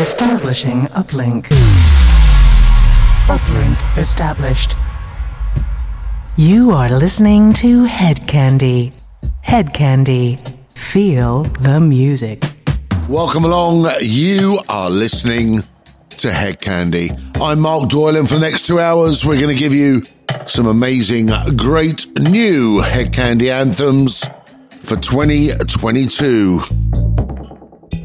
Establishing uplink. Uplink established. You are listening to Hedkandi. Head Candy. Feel the music. Welcome along. You are listening to Hedkandi. I'm Mark Doyle, and for the next two hours, we're going to give you some amazing, great new Hedkandi anthems for 2022.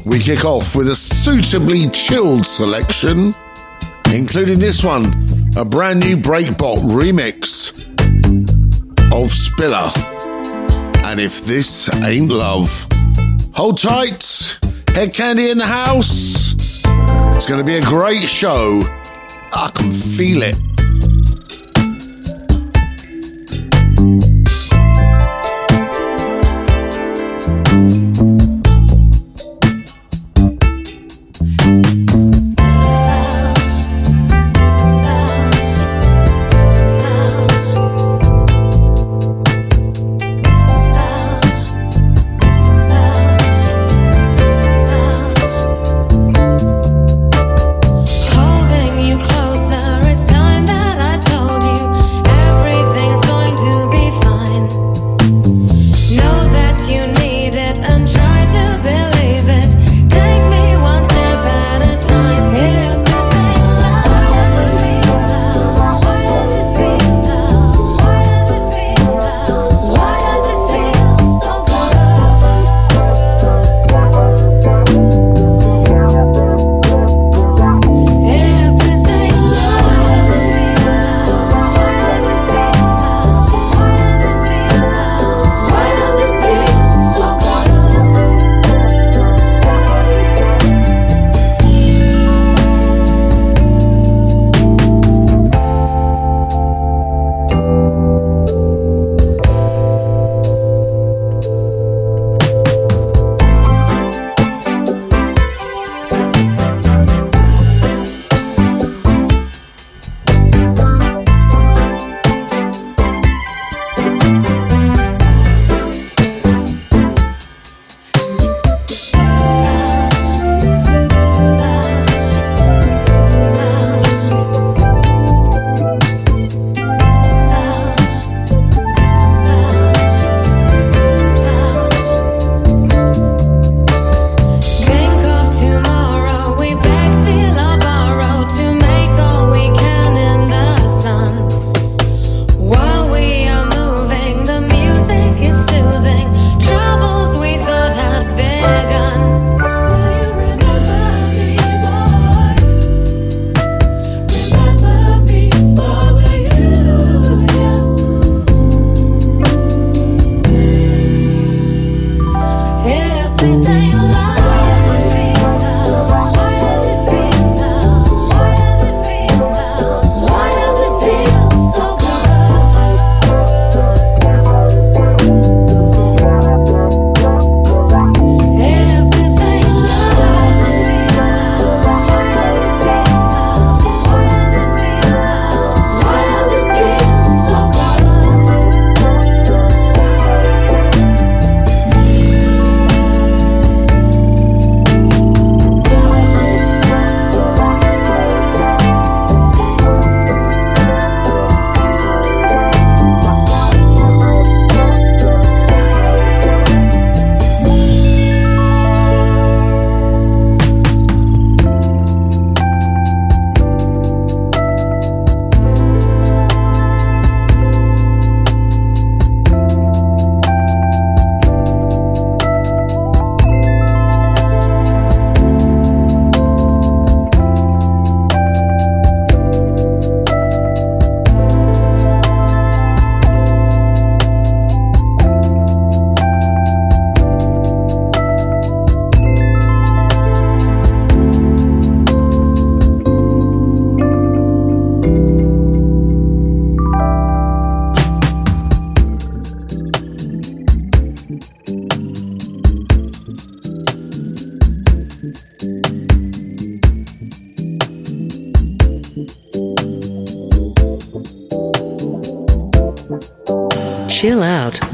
We kick off with a suitably chilled selection, including this one, a brand new Breakbot remix of Spiller. And if this ain't love, hold tight. Hedkandi in the house. It's going to be a great show. I can feel it.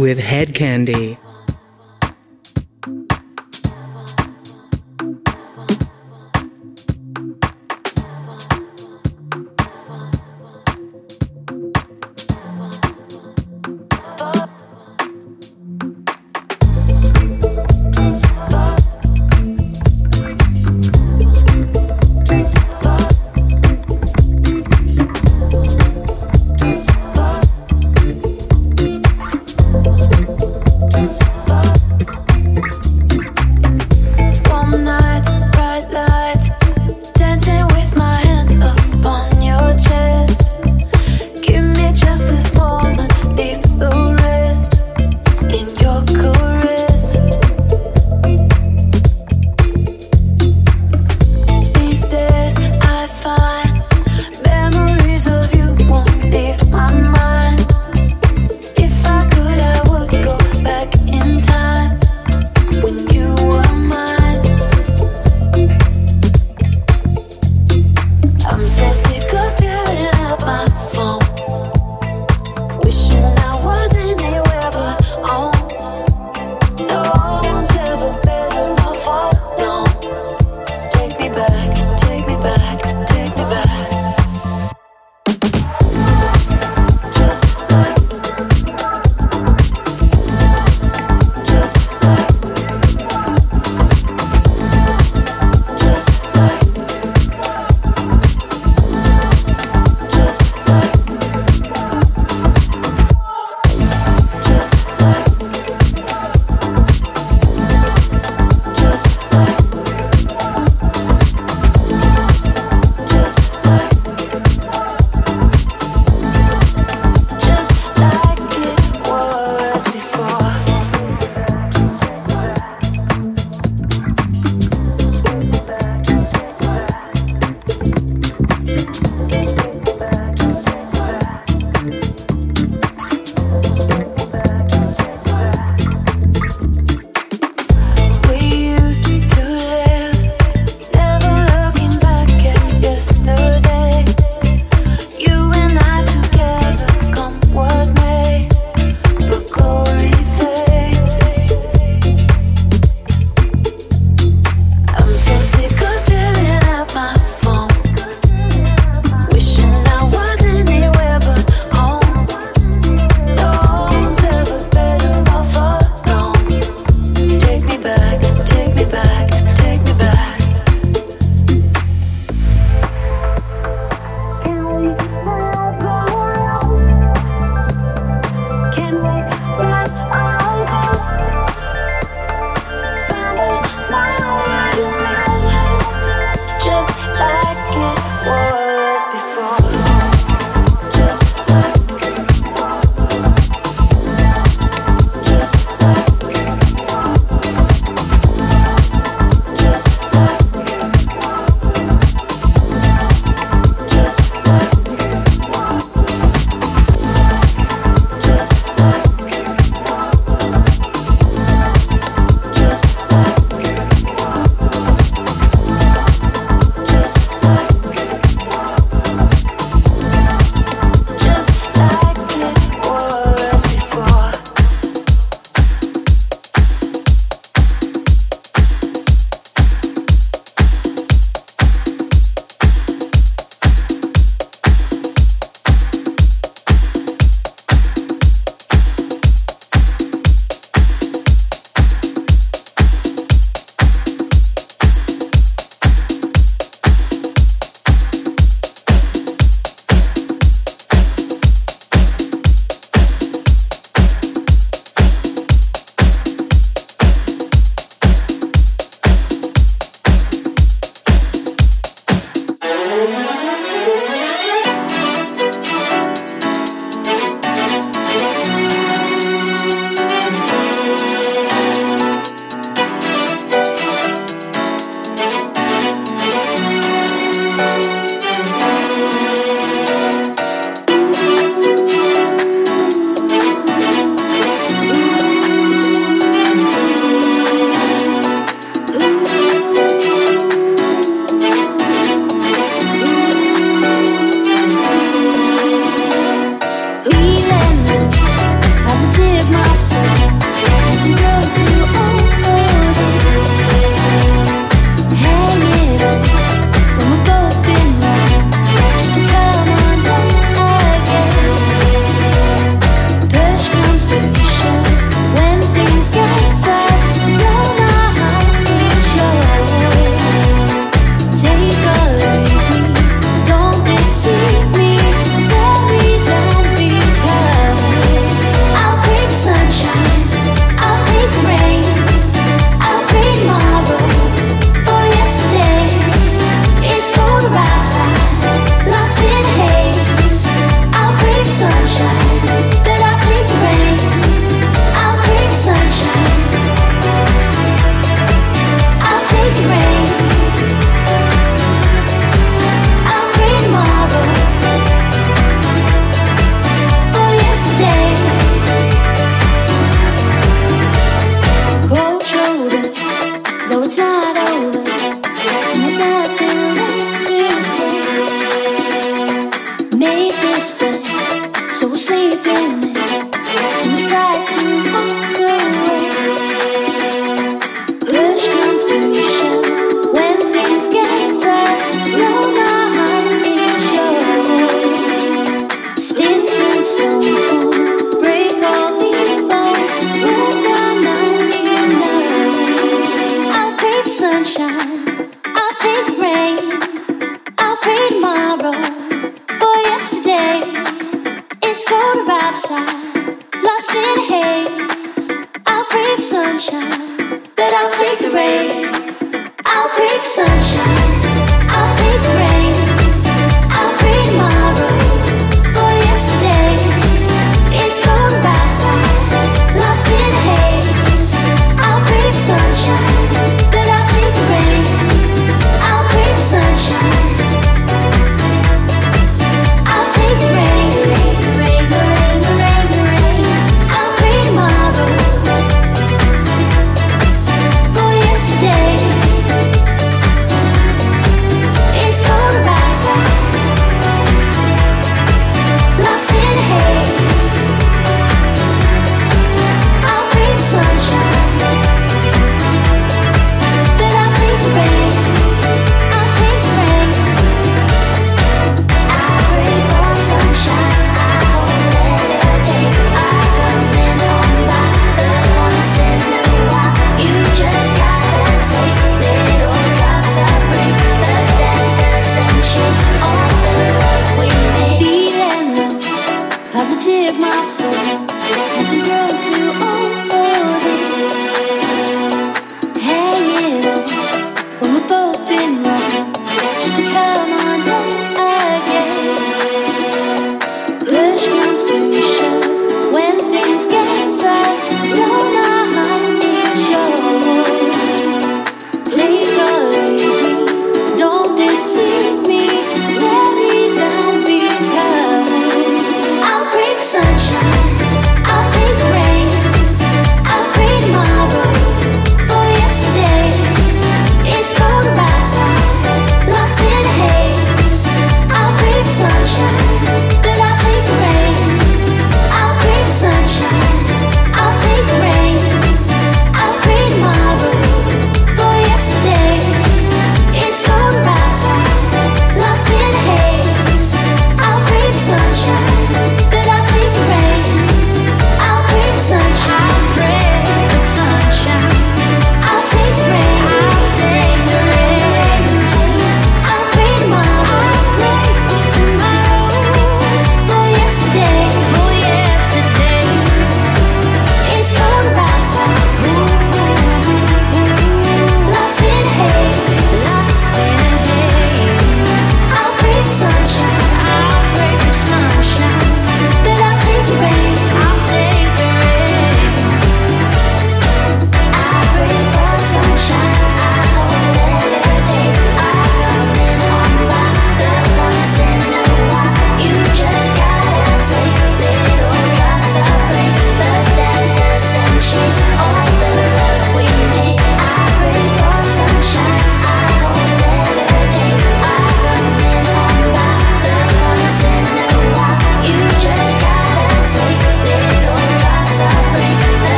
With Hedkandi.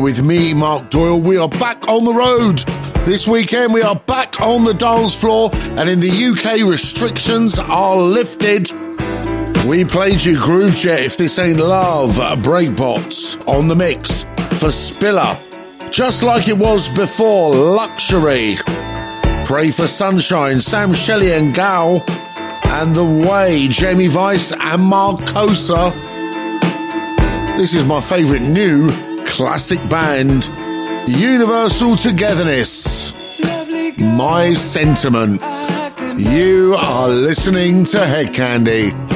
With me, Mark Doyle. We are back on the road. This weekend, we are back on the dance floor, and in the UK, restrictions are lifted. We played you Groovejet, If This Ain't Love, uh, Breakbots on the mix for Spiller. Just like it was before, Luxury. Pray for Sunshine, Sam Shelley and Gal. And The Way, Jamie Vice and Marcosa. This is my favourite new classic band, Universal Togetherness. My sentiment. You are listening to Hedkandi.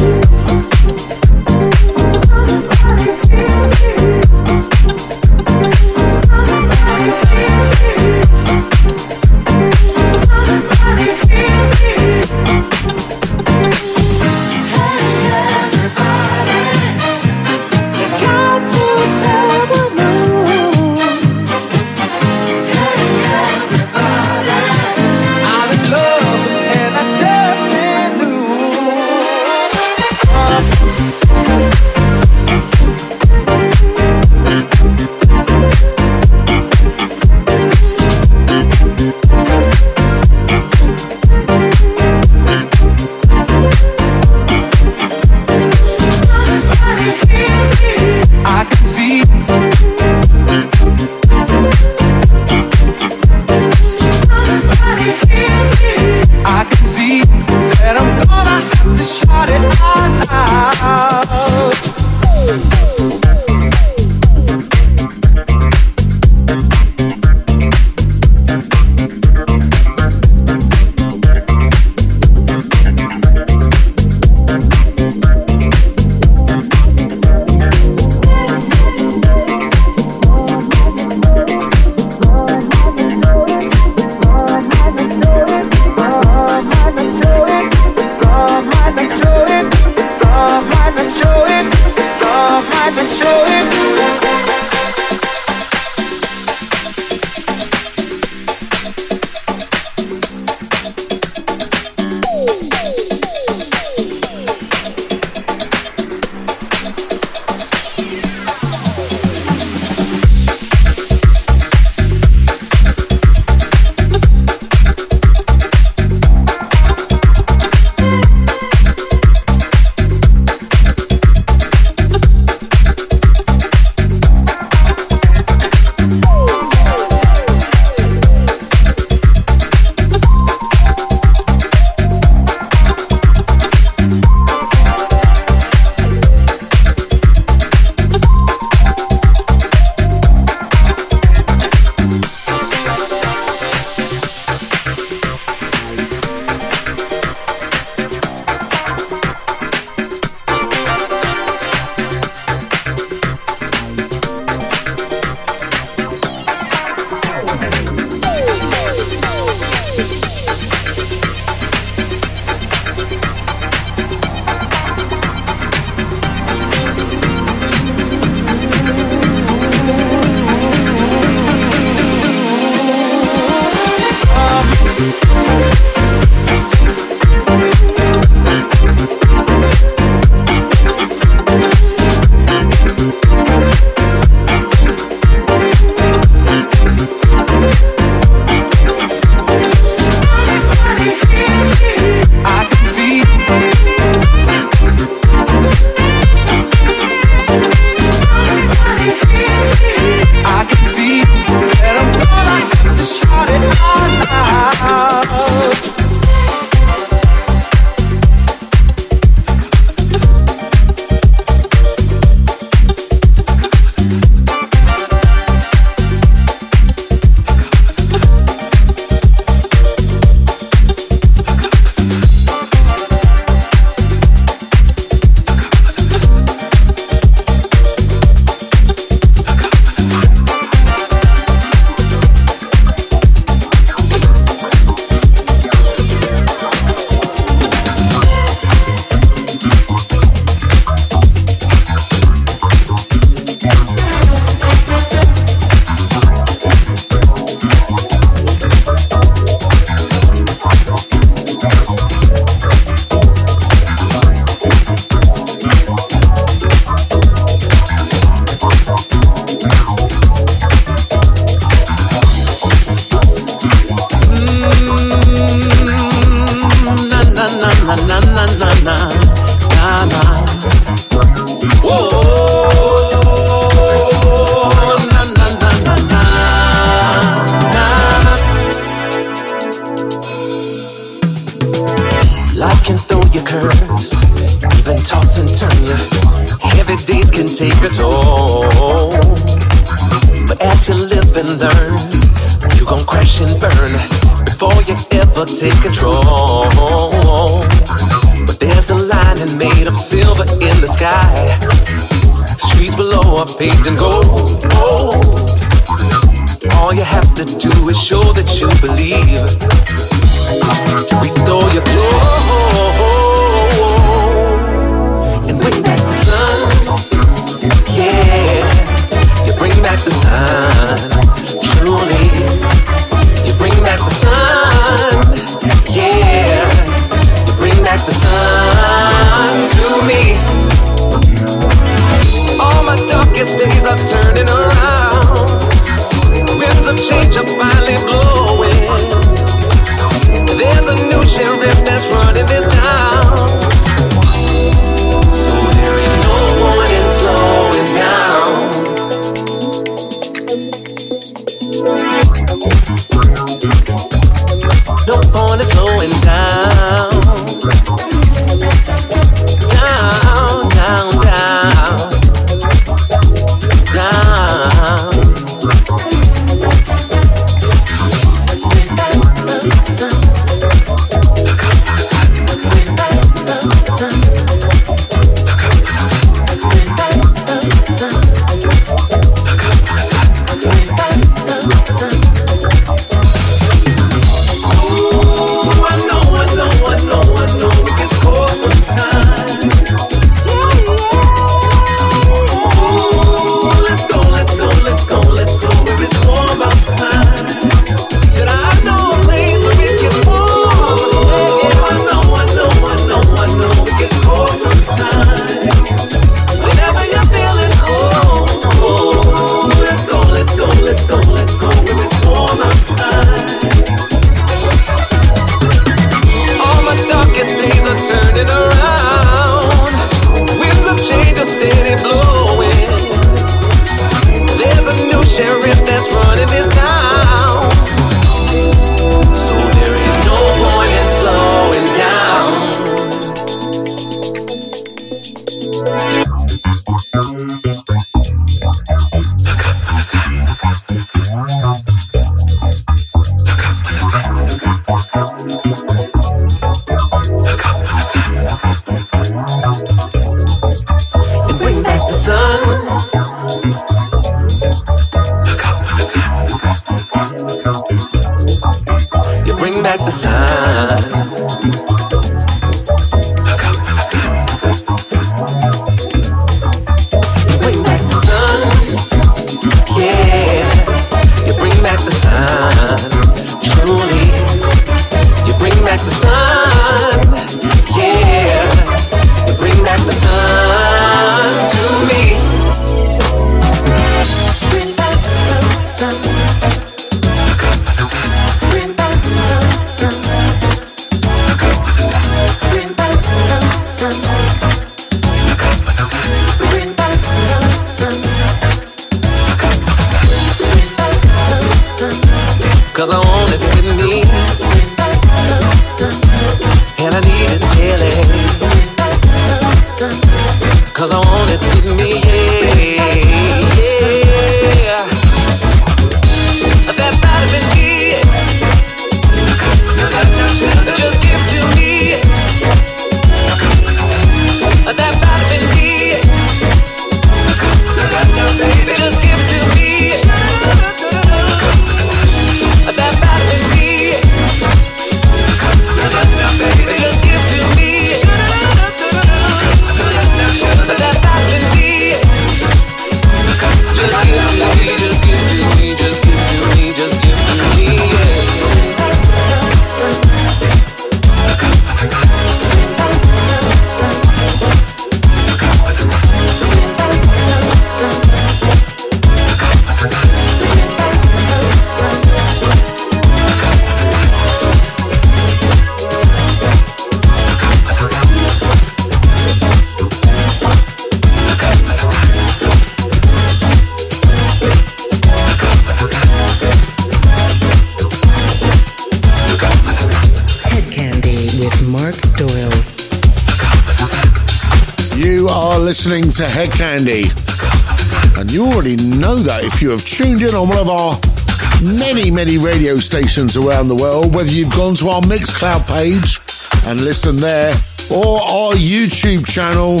Stations around the world, whether you've gone to our Mixcloud page and listened there, or our YouTube channel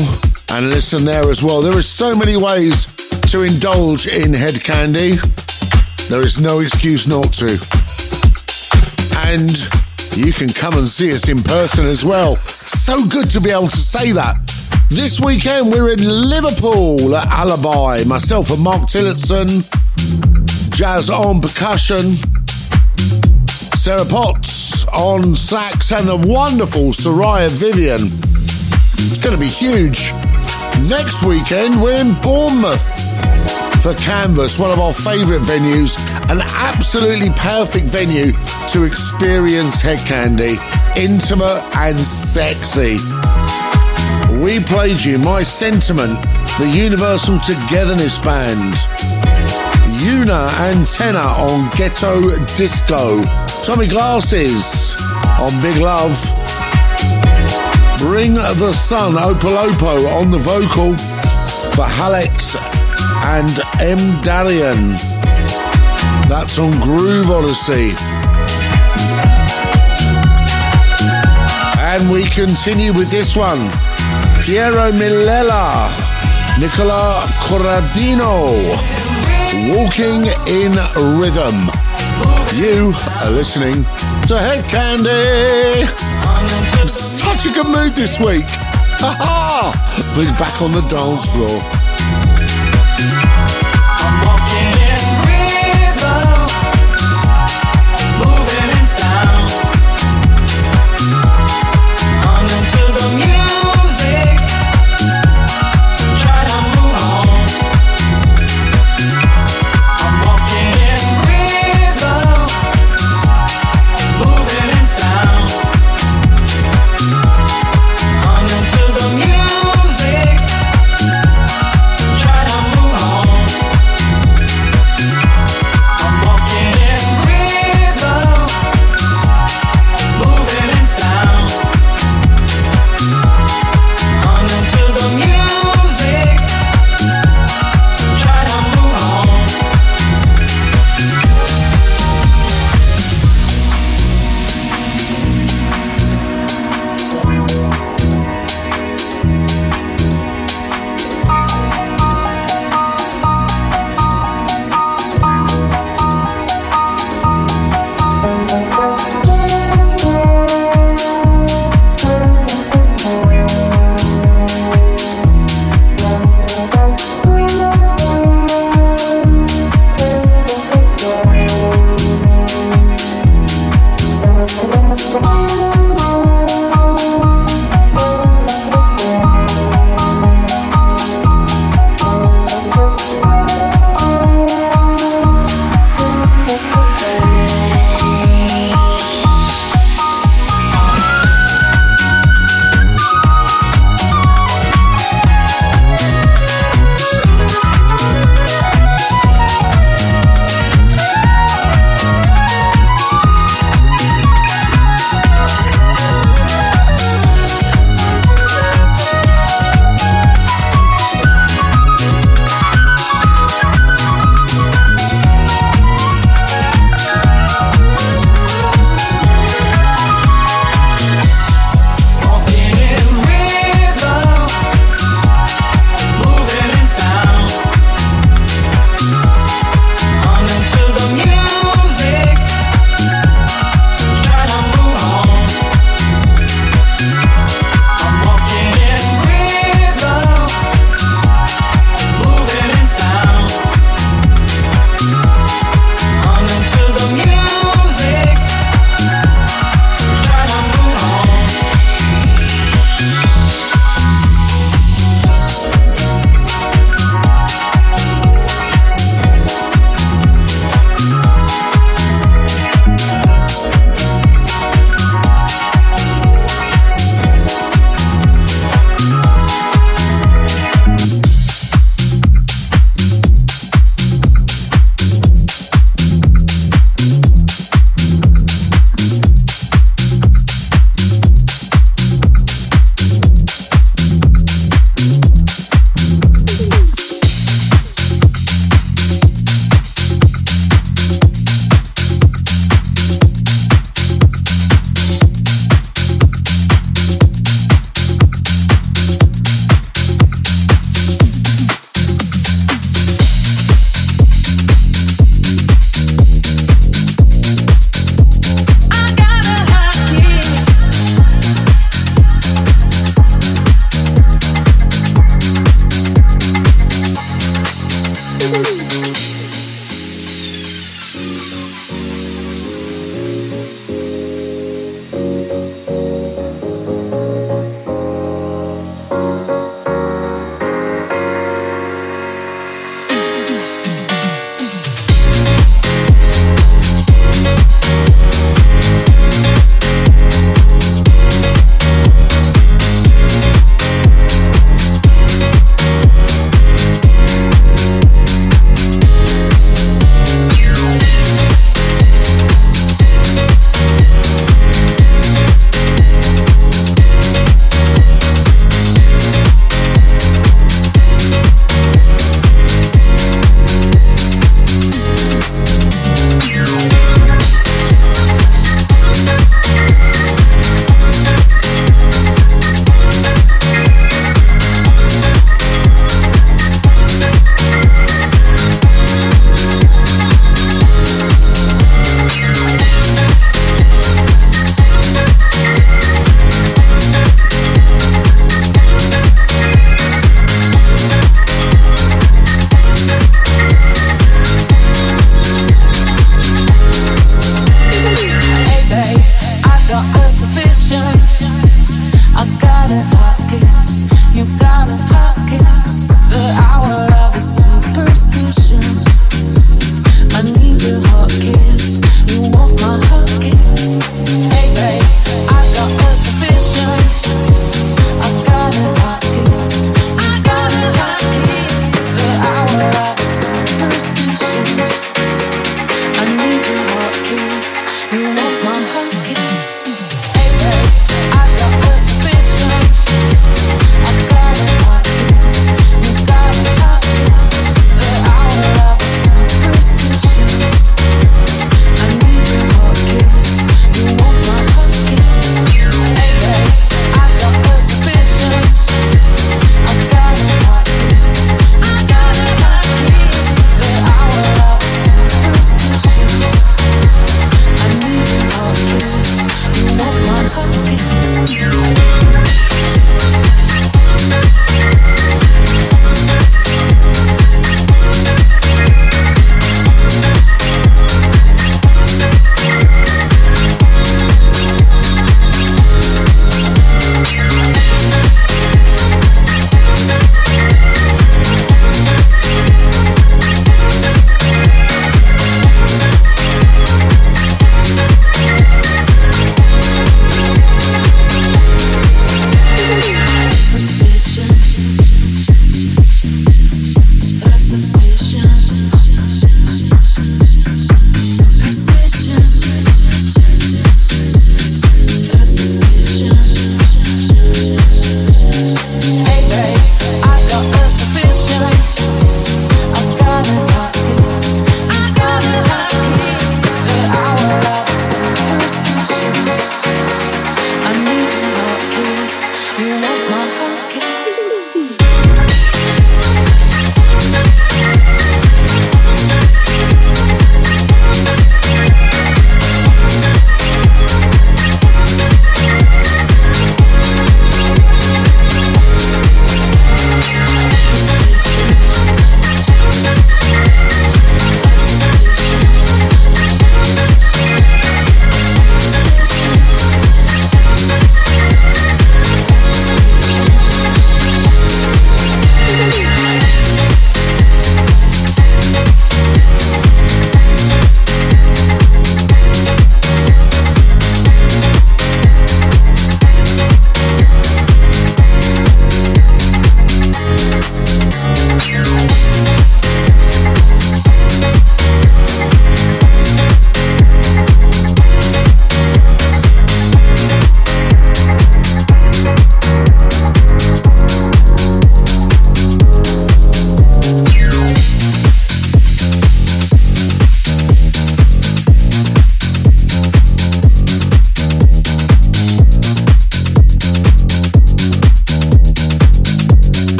and listen there as well. There are so many ways to indulge in Hedkandi. There is no excuse not to. And you can come and see us in person as well. So good to be able to say that. This weekend we're in Liverpool at Alibi. Myself and Mark Tillotson, Jazz on percussion, Sarah Potts on sax, and the wonderful Soraya Vivian. It's going to be huge. Next weekend, we're in Bournemouth for Canvas, one of our favourite venues, an absolutely perfect venue to experience head candy, intimate and sexy. We played you My Sentiment, the Universal Togetherness Band, Una Antenna on Ghetto Disco, Tommy Glasses on Big Love, Bring the Sun, Opolopo on the vocal for Halex and M. Darian. That's on Groove Odyssey. And we continue with this one. Piero Milella, Nicola Corradino, Walking in Rhythm. You are listening to Hedkandi. Such a good mood this week. Ha ha! We're back on the dance floor.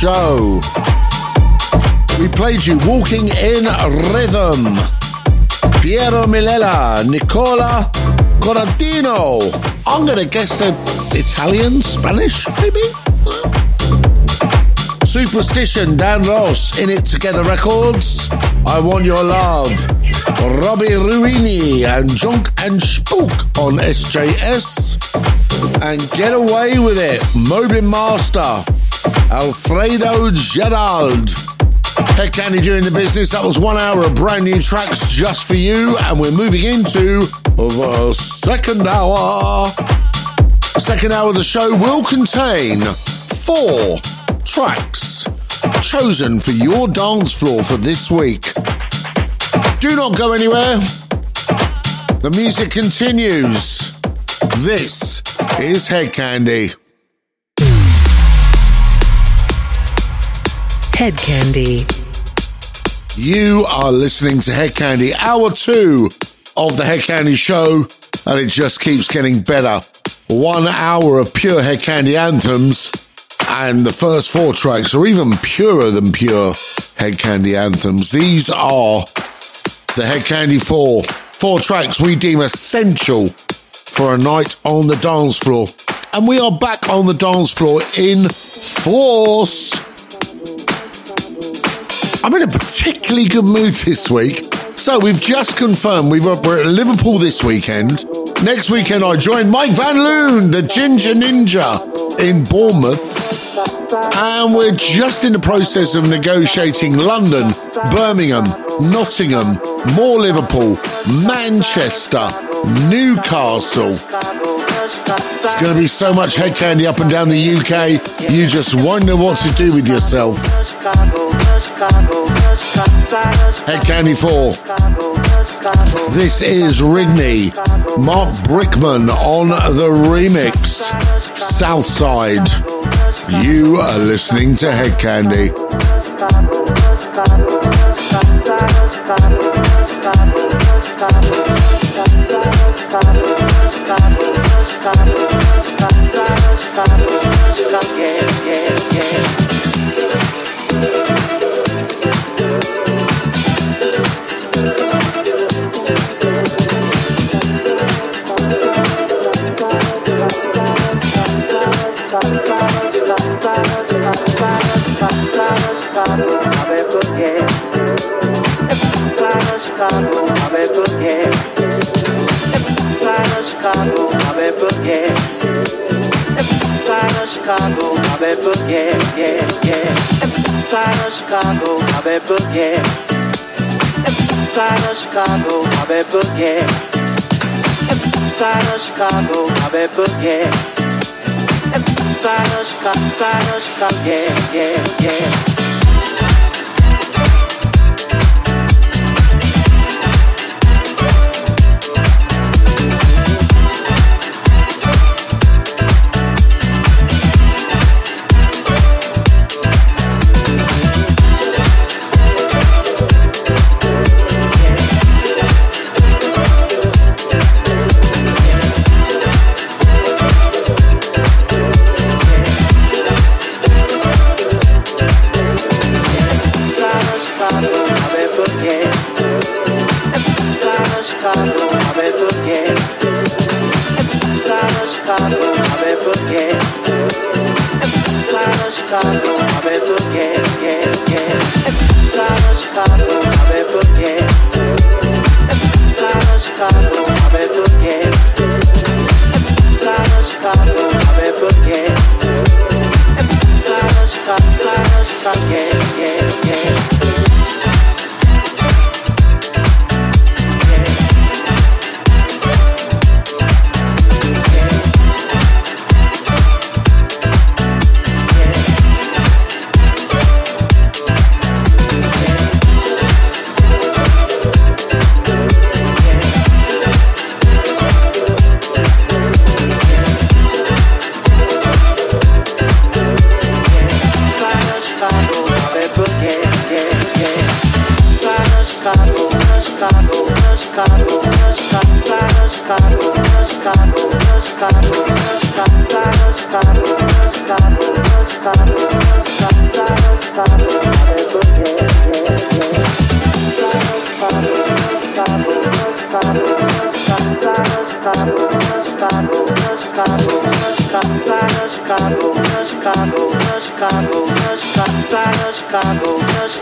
Show. We played you Walking in Rhythm. Piero Milella, Nicola Corradino. I'm going to guess they're Italian, Spanish, maybe? Superstition, Dan Ross, In It Together Records. I Want Your Love. Robbie Ruini and Junk and Spook on SJS. And Get Away With It, Moby Master. Alfredo Gerald. Candy, during the business. That was one hour of brand new tracks just for you. And we're moving into the second hour. The second hour of the show will contain four tracks chosen for your dance floor for this week. Do not go anywhere. The music continues. This is Hedkandi. Candy. You are listening to Hedkandi, hour two of the Hedkandi show, and it just keeps getting better. One hour of pure Hedkandi anthems and the first four tracks are even purer than pure Hedkandi anthems. These are the Hedkandi Four. Four tracks we deem essential for a night on the dance floor. And we are back on the dance floor in force. I'm in a particularly good mood this week. So we've just confirmed we've, we're at Liverpool this weekend. Next weekend I join Mike Van Loon, the Ginger Ninja, in Bournemouth. And we're just in the process of negotiating London, Birmingham, Nottingham, more Liverpool, Manchester, Newcastle. It's going to be so much Hedkandi up and down the UK, you just won't what to do with yourself. Hedkandi 4. This is Ridney, Mark Brickman on the remix, Southside. You are listening to Hedkandi. Chicago, I bet boogie, yeah, yeah. Side of Chicago, I bet boogie. Side of Chicago, I bet boogie. Side of Chicago, I bet boogie. Side of Chicago, side of Chicago, yeah, yeah, yeah.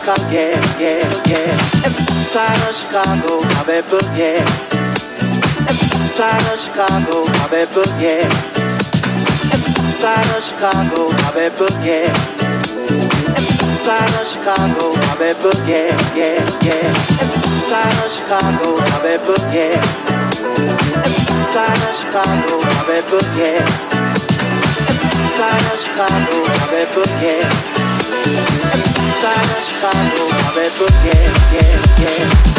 Chicago, yeah, yeah, yeah. East side of Chicago, come and book, yeah. East side of Chicago, come and book, yeah. East side of Chicago, come and book, yeah. East side of Chicago, come and book, yeah, yeah, yeah. East side of Chicago, come and book, yeah. East side of Chicago, come and book, yeah. East side of Chicago, come and book, yeah. Yeah, yeah.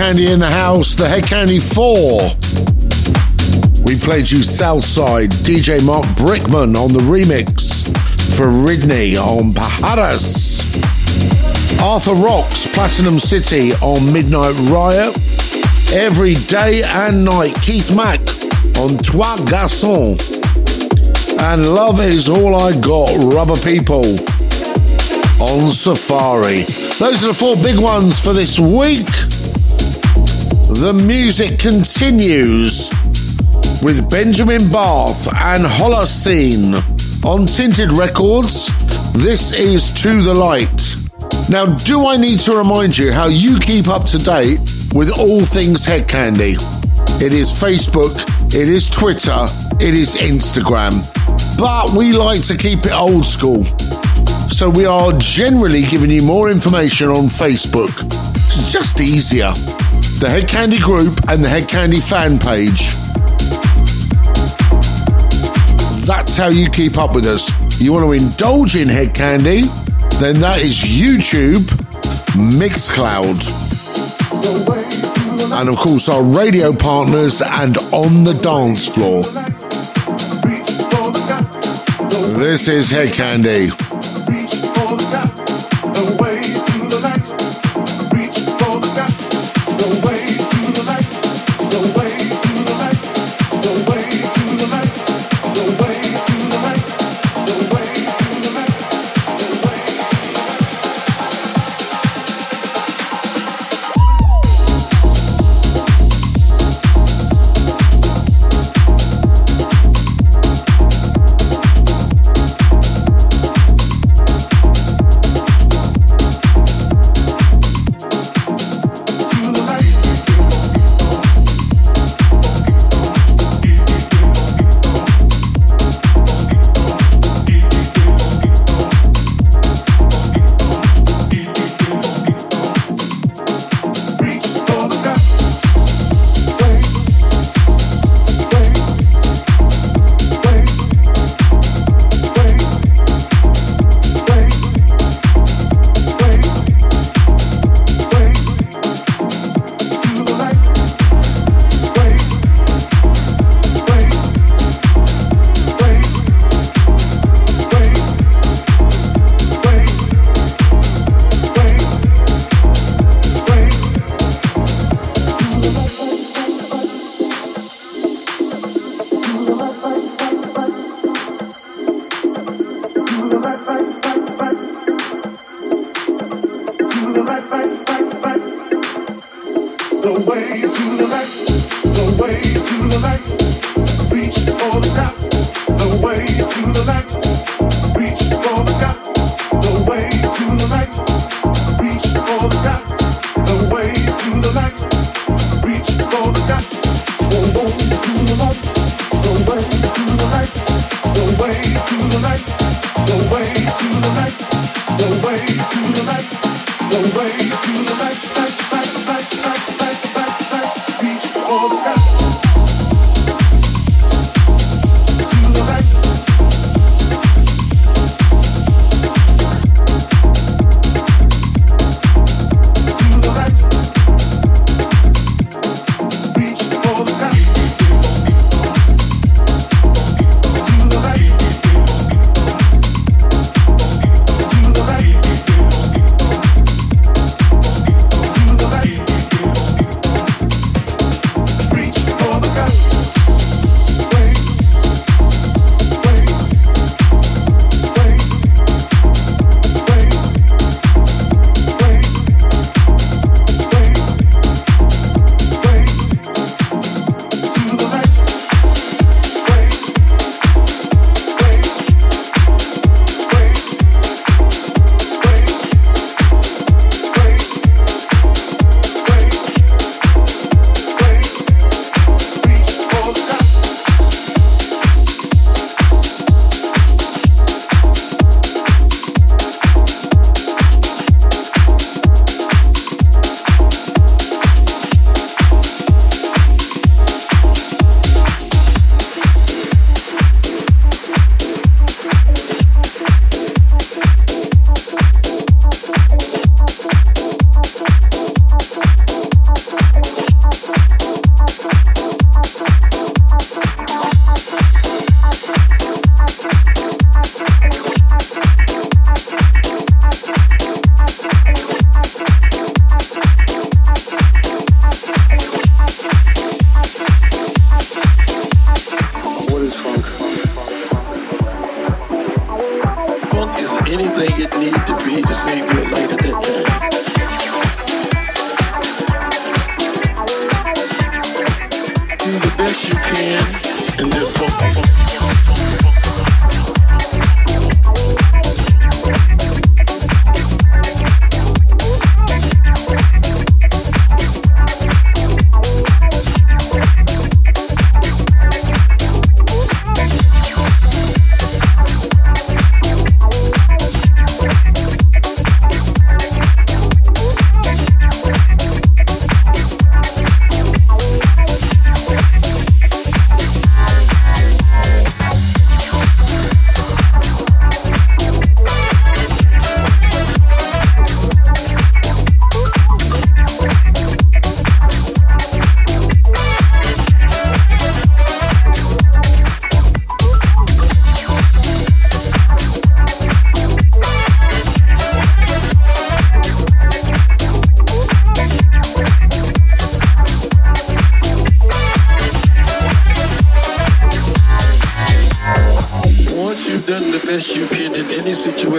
Hedkandi in the house, the Hedkandi 4. We played you Southside, DJ Mark Brickman on the remix for Ridney on Pajaras. Arthur Rocks, Platinum City on Midnight Riot. Every day and night, Keith Mack on Trois Garçons. And Love is All I Got, Rubber People on Safari. Those are the four big ones for this week. The music continues with Benjamin Bath and Holocene on Tinted Records. This is To the Light. Now, do I need to remind you how you keep up to date with all things Hedkandi? It is Facebook, it is Twitter, it is Instagram. But we like to keep it old school. So we are generally giving you more information on Facebook. It's just easier the Hedkandi group and the Hedkandi fan page. That's how you keep up with us. You want to indulge in Hedkandi? Then that is YouTube, Mixcloud. And of course, our radio partners and on the dance floor. This is Hedkandi.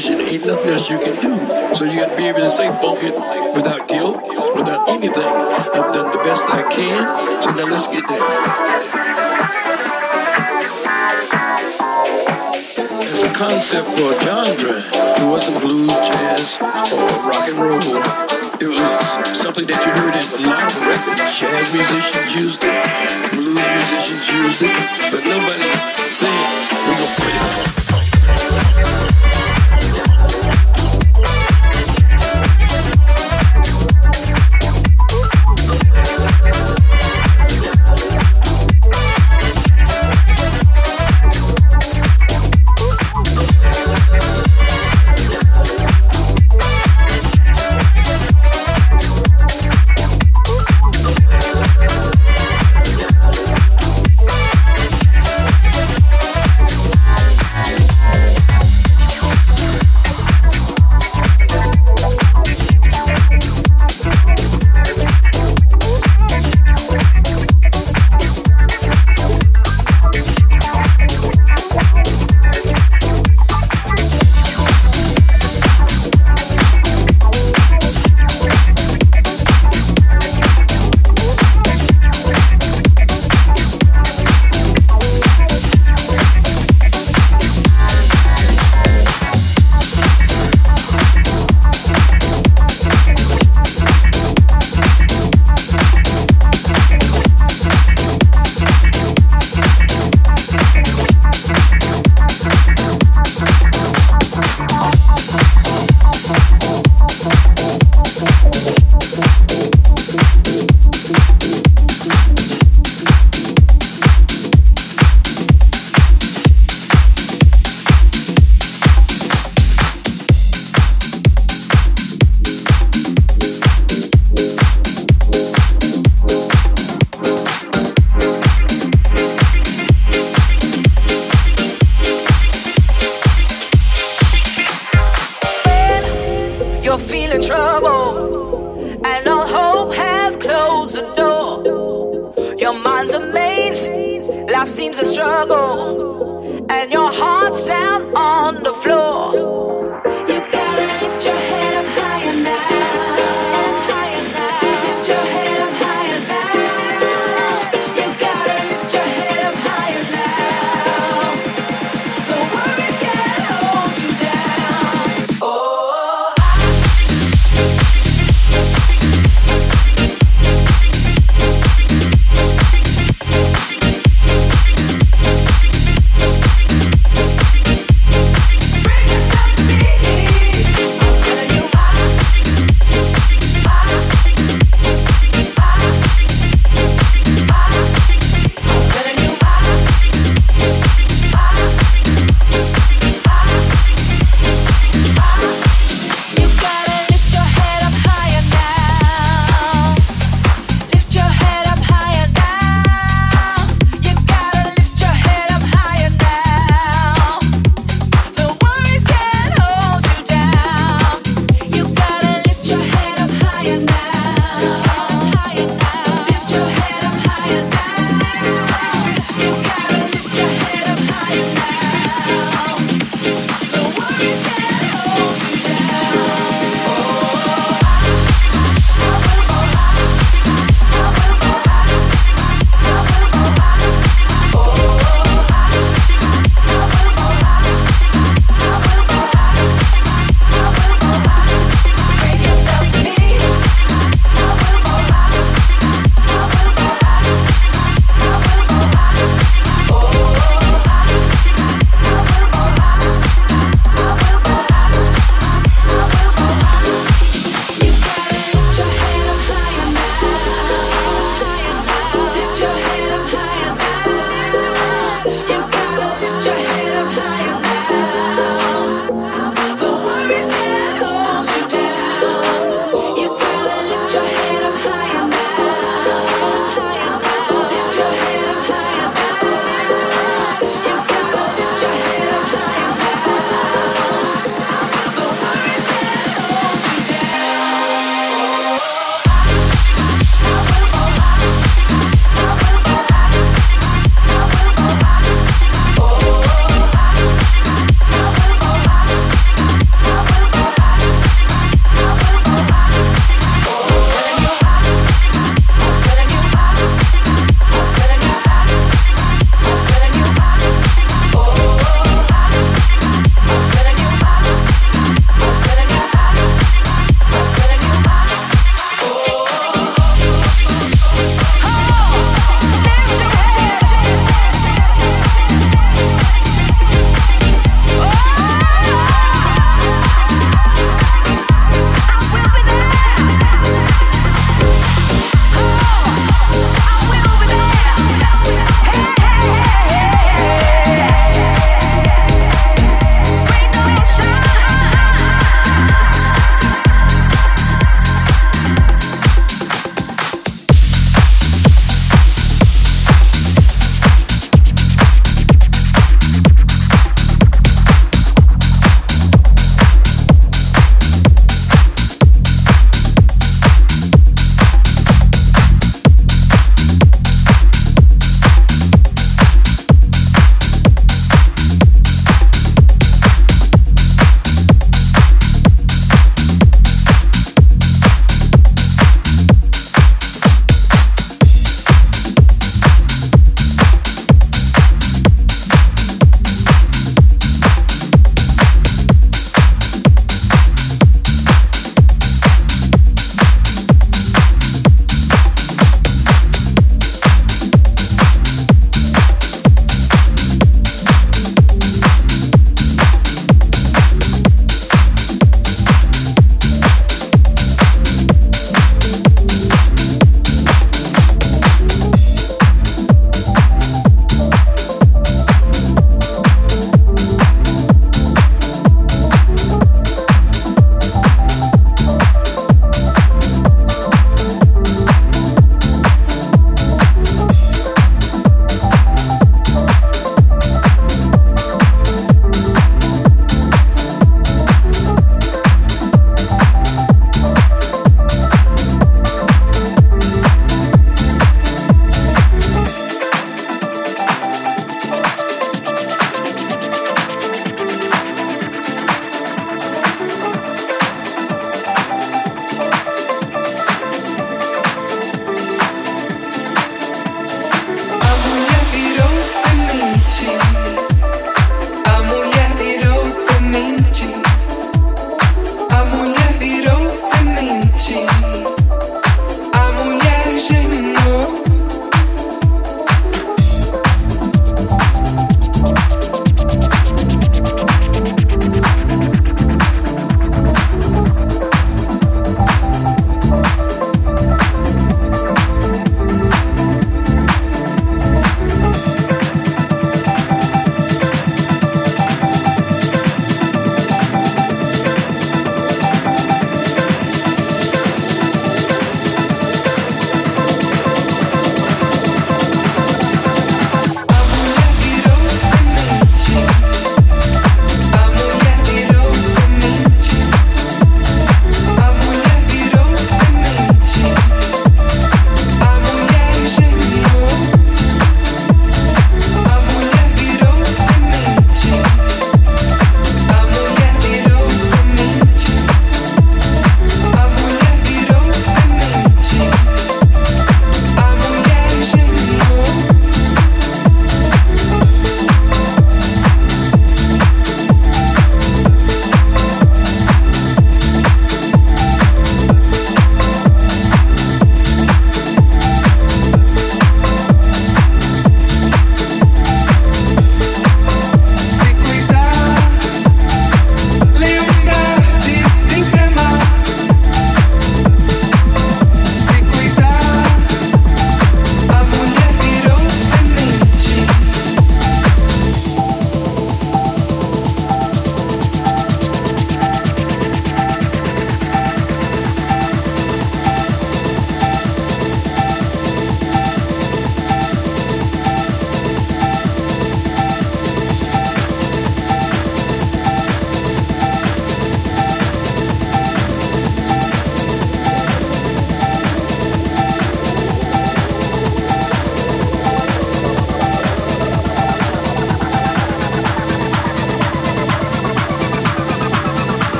situation, ain't nothing else you can do. So you gotta be able to say "fuck it without guilt, without anything. I've done the best I can, so now let's get down. There's a concept for a genre. It wasn't blues, jazz, or rock and roll it was something that you heard in a lot of records. Jazz musicians used it, blues musicians used it, but nobody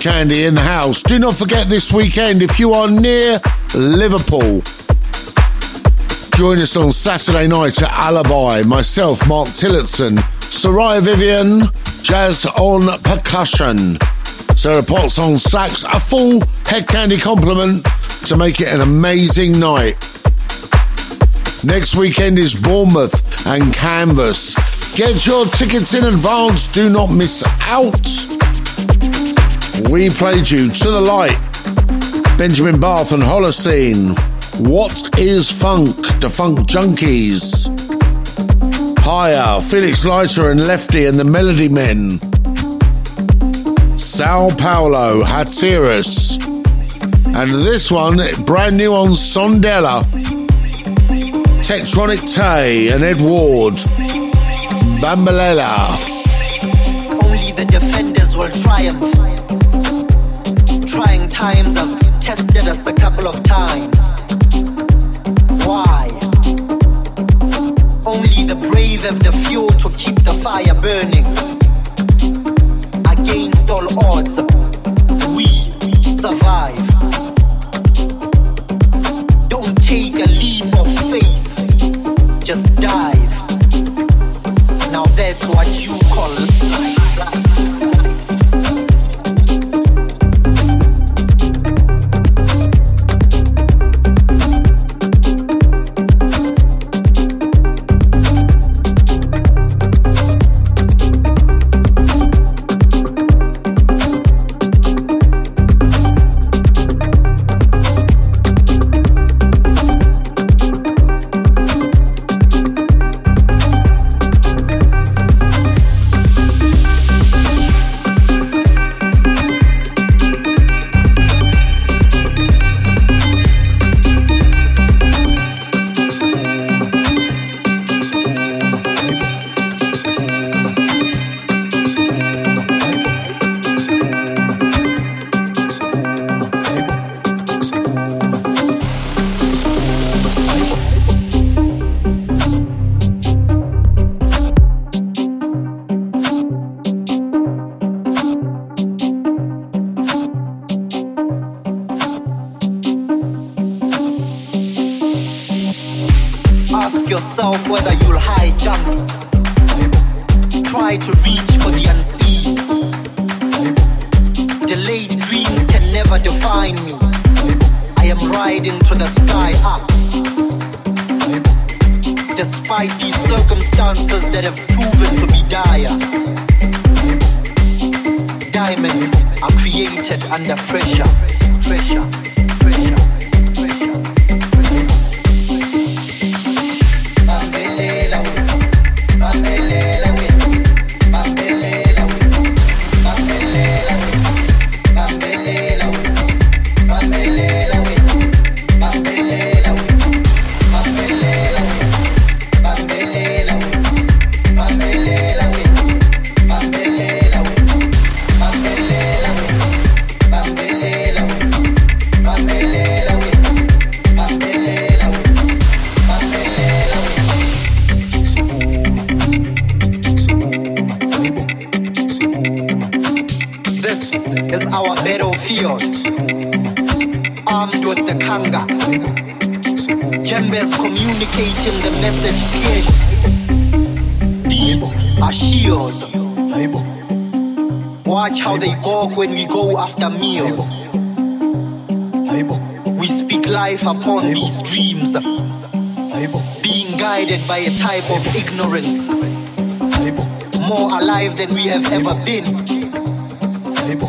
Candy in the house. Do not forget this weekend if you are near Liverpool. Join us on Saturday night at Alibi. Myself, Mark Tillotson, Soraya Vivian, Jazz on percussion, Sarah Potts on sax. A full Hedkandi complement to make it an amazing night. Next weekend is Bournemouth and Canvas. Get your tickets in advance. Do not miss out. We played you to the light. Benjamin Bath and Holocene. What is funk? The Funk Junkies. Higher, Felix Leiter and Lefty and the Melody Men. Sao Paulo, Hatiras. And this one, brand new on Sondela. Tektronic Tay and Ed Ward. Bambalela. Only the defenders will triumph. Times have tested us a couple of times. Why? Only the brave have the fuel to keep the fire burning. Against all odds, riding to the sky up. Despite these circumstances that have proven to be dire, diamonds are created under pressure. Pressure. Pressure. Kanga. Jembes communicating the message clearly. These are shields. Watch how they gawk when we go after meals. We speak life upon these dreams. Being guided by a type of ignorance. More alive than we have ever been.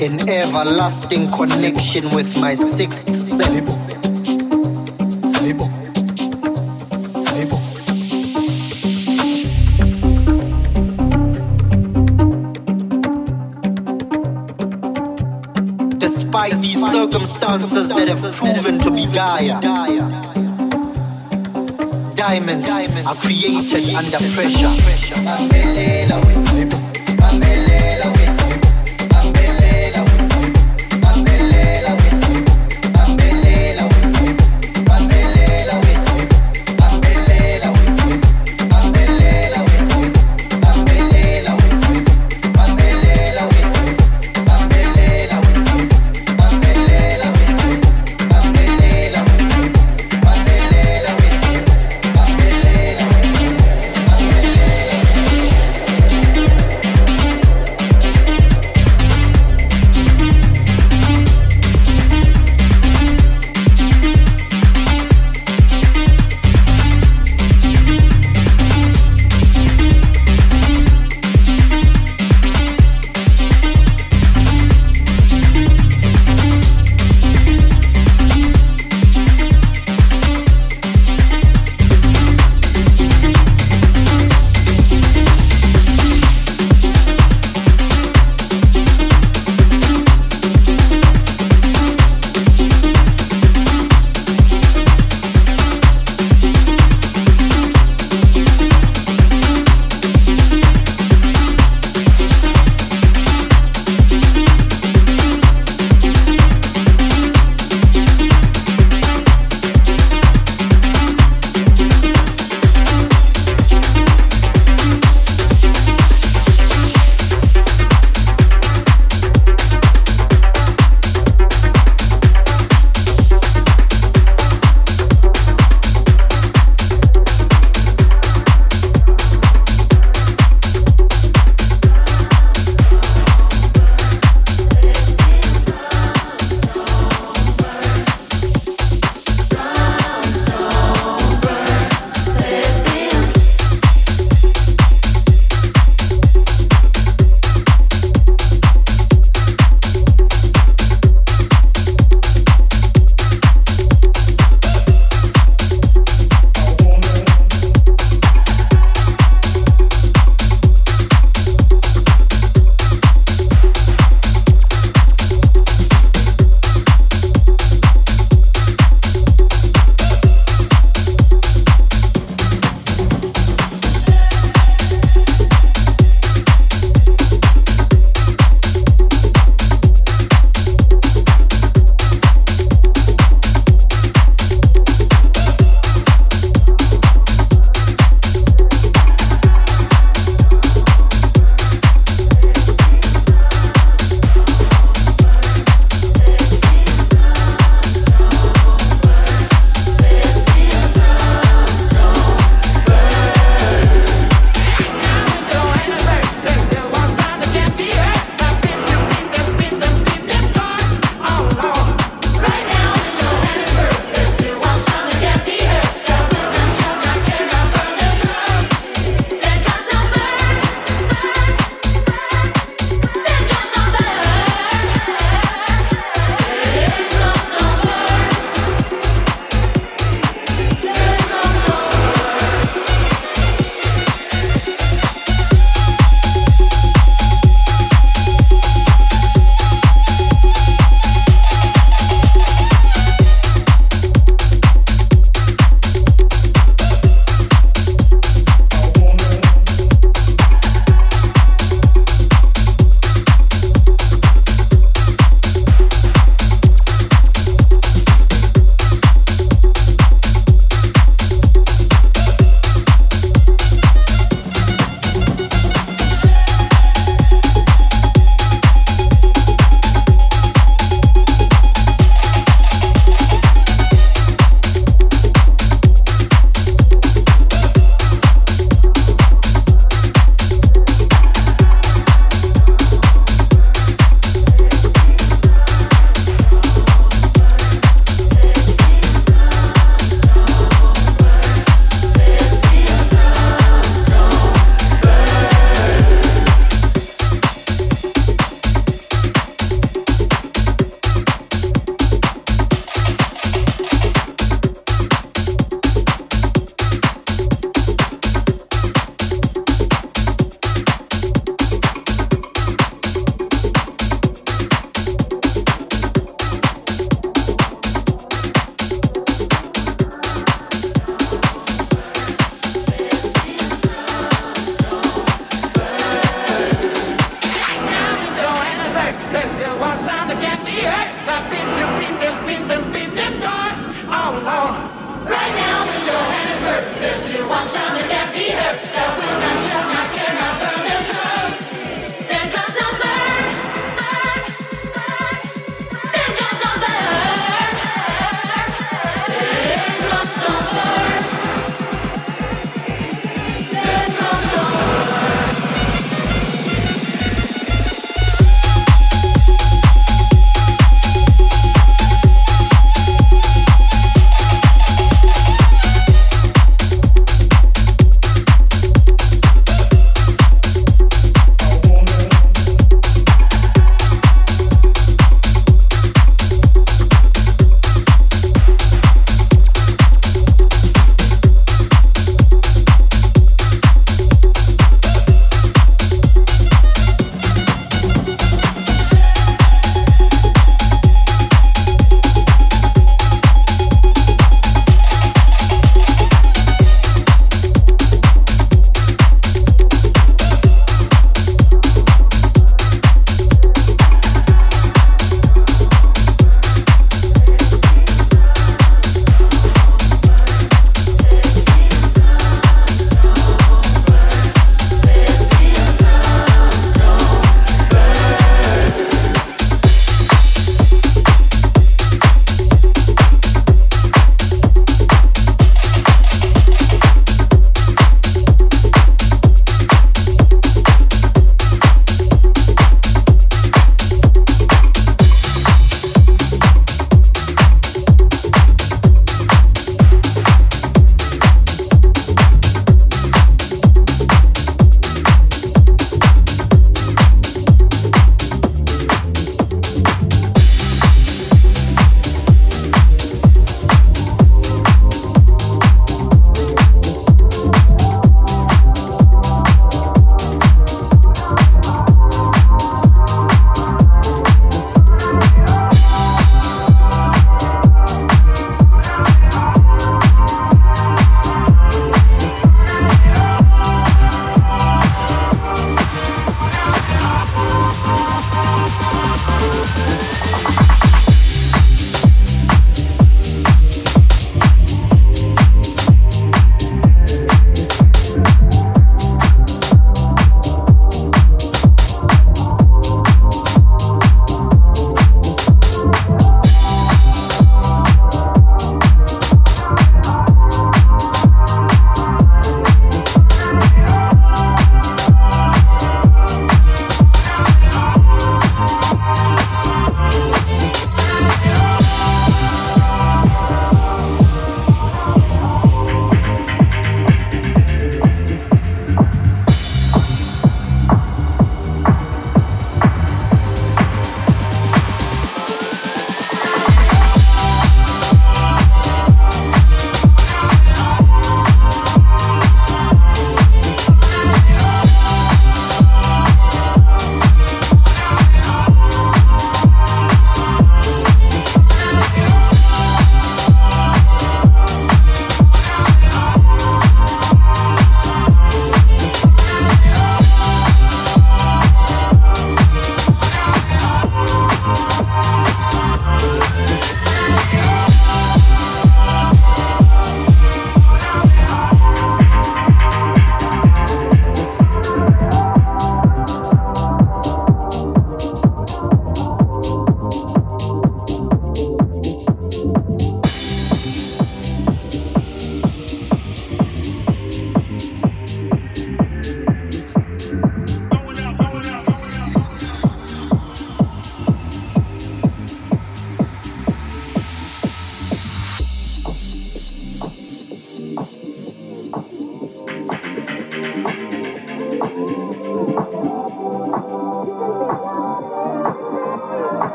In everlasting connection with my sixth dire, diamonds are created under pressure.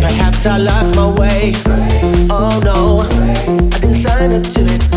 Perhaps I lost my way. Oh no, I didn't sign up to it.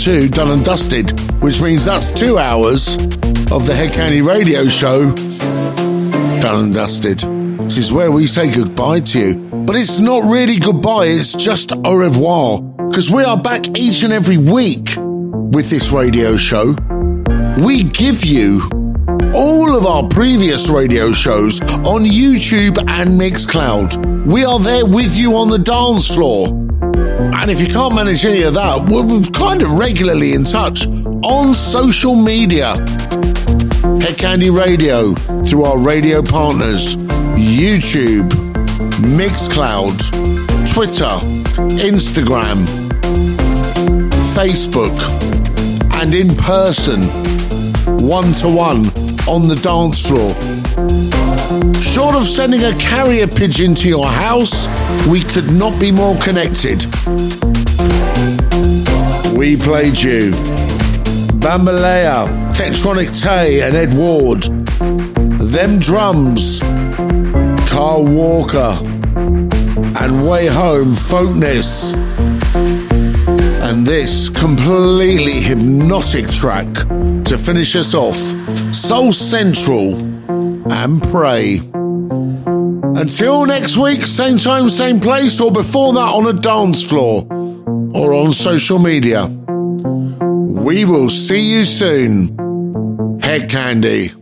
Two done and dusted, which means that's two hours of the Hedkandi radio show done and dusted. This is where we say goodbye to you. But it's not really goodbye, it's just au revoir. Because we are back each and every week with this radio show. We give you all of our previous radio shows on YouTube and Mixcloud. We are there with you on the dance floor. And if you can't manage any of that, we're kind of regularly in touch on social media. Hedkandi Radio through our radio partners, YouTube, Mixcloud, Twitter, Instagram, Facebook, and in person, one to one on the dance floor. Short of sending a carrier pigeon to your house, we could not be more connected. We played you. Bambalea, Tektronic Tay, and Ed Ward. Them Drums, Carl Walker, and Way Home, Folkness. And this completely hypnotic track to finish us off Soul Central and Pray. Until next week, same time, same place, or before that on a dance floor or on social media. We will see you soon. Hedkandi.